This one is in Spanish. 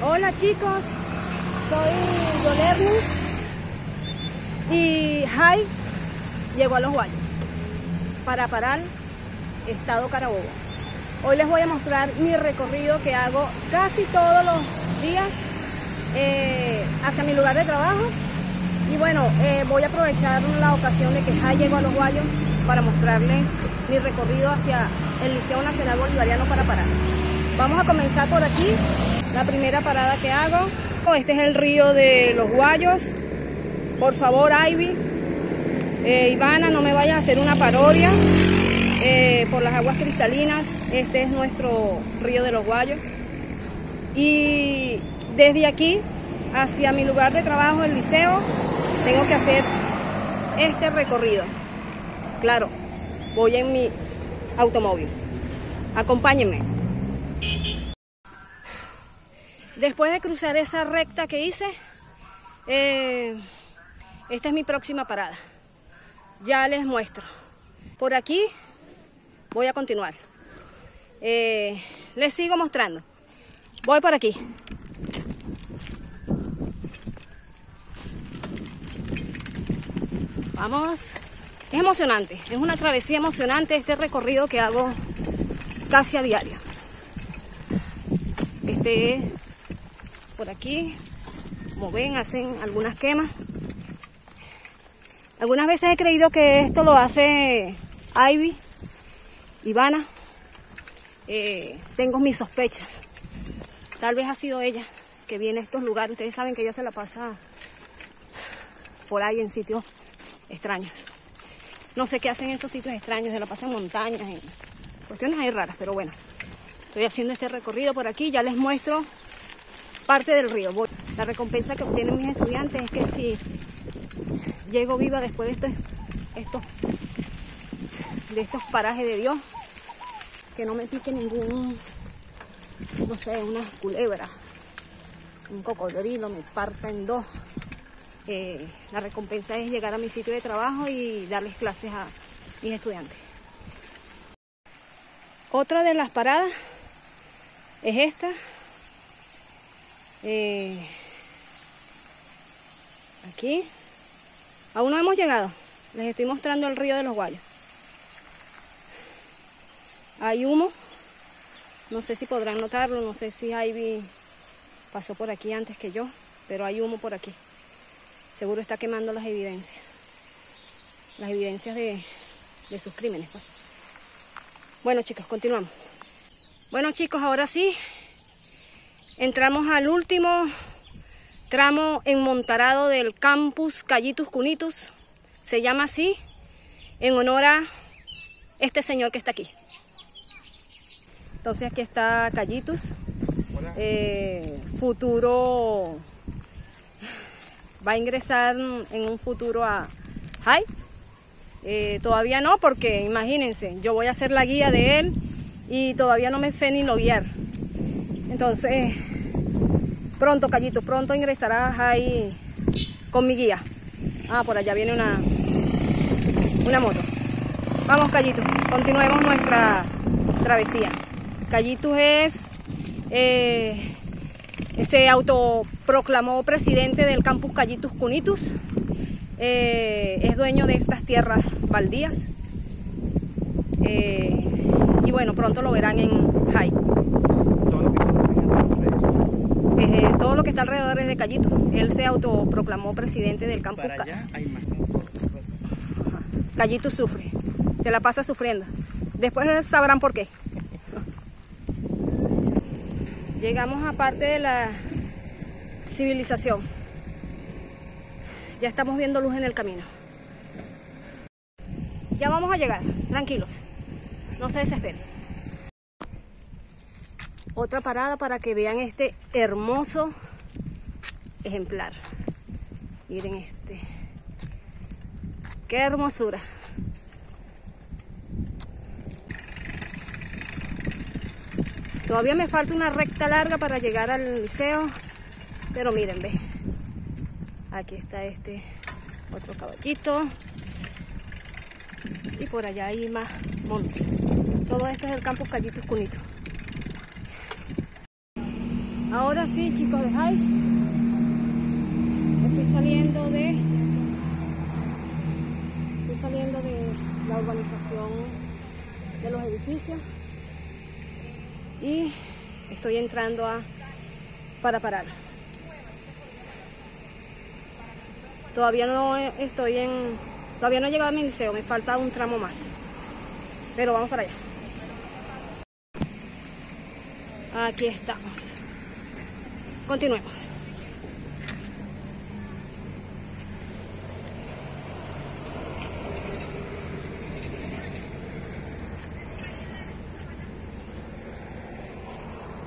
Hola chicos, soy Dolernis y Jai llegó a Los Guayos para parar Estado Carabobo. Hoy les voy a mostrar mi recorrido que hago casi todos los días eh, hacia mi lugar de trabajo y bueno, eh, voy a aprovechar la ocasión de que Jai llegó a Los Guayos para mostrarles mi recorrido hacia el Liceo Nacional Bolivariano para parar. Vamos a comenzar por aquí, la primera parada que hago. Este es el río de los Guayos. Por favor, Ivy, eh, Ivana, no me vayas a hacer una parodia eh, por las aguas cristalinas. Este es nuestro río de los Guayos. Y desde aquí hacia mi lugar de trabajo, el liceo, tengo que hacer este recorrido. Claro, voy en mi automóvil. Acompáñenme. Después de cruzar esa recta que hice, eh, esta es mi próxima parada. Ya les muestro. Por aquí voy a continuar. Eh, les sigo mostrando. Voy por aquí. Vamos. Es emocionante. Es una travesía emocionante este recorrido que hago casi a diario. Este es por aquí. Como ven, hacen algunas quemas. Algunas veces he creído que esto lo hace Ivy, Ivana. Eh, tengo mis sospechas. Tal vez ha sido ella que viene a estos lugares. Ustedes saben que ella se la pasa por ahí en sitios extraños. No sé qué hacen en esos sitios extraños, se la pasan en montañas, en cuestiones ahí raras, pero bueno. Estoy haciendo este recorrido por aquí, ya les muestro parte del río. La recompensa que obtienen mis estudiantes es que si llego viva después de estos, de estos parajes de Dios, que no me pique ningún, no sé, una culebra, un cocodrilo, me parta en dos. Eh, la recompensa es llegar a mi sitio de trabajo y darles clases a mis estudiantes. Otra de las paradas es esta, eh, aquí. Aún no hemos llegado. Les estoy mostrando el río de los Guayos. Hay humo. No sé si podrán notarlo. No sé si Ivy pasó por aquí antes que yo. Pero hay humo por aquí. Seguro está quemando las evidencias. Las evidencias de, de sus crímenes. Pues. Bueno chicos, continuamos. Bueno chicos, ahora sí, Entramos al último tramo enmontarado del campus Callitus Cunitus. Se llama así en honor a este señor que está aquí. Entonces aquí está Callitus, eh, futuro, va a ingresar en un futuro a High. Eh, todavía no, porque imagínense, yo voy a ser la guía de él y todavía no me sé ni lo guiar. Entonces, pronto, Callito, pronto ingresarás ahí con mi guía. Ah, por allá viene una, una moto. Vamos, Callito, continuemos nuestra travesía. Callito es, eh, se autoproclamó presidente del campus Callitus Cunitus. Eh, es dueño de estas tierras baldías. Eh, y bueno, pronto lo verán en High. Eh, todo lo que está alrededor es de Callito. Él se autoproclamó presidente del campo. Para Callito sufre, se la pasa sufriendo. Después sabrán por qué. Llegamos a parte de la civilización. Ya estamos viendo luz en el camino. Ya vamos a llegar, tranquilos. No se desesperen otra parada para que vean este hermoso ejemplar. Miren este. Qué hermosura. Todavía me falta una recta larga para llegar al liceo, pero miren, ve. Aquí está este otro caballito. Y por allá hay más monte. Todo esto es el campo Callitos Cunito. Ahora sí, chicos de High. Estoy saliendo de. Estoy saliendo de la urbanización de los edificios. Y estoy entrando a para parar. Todavía no estoy en. Todavía no he llegado a mi liceo, me falta un tramo más. Pero vamos para allá. Aquí estamos. Continuemos.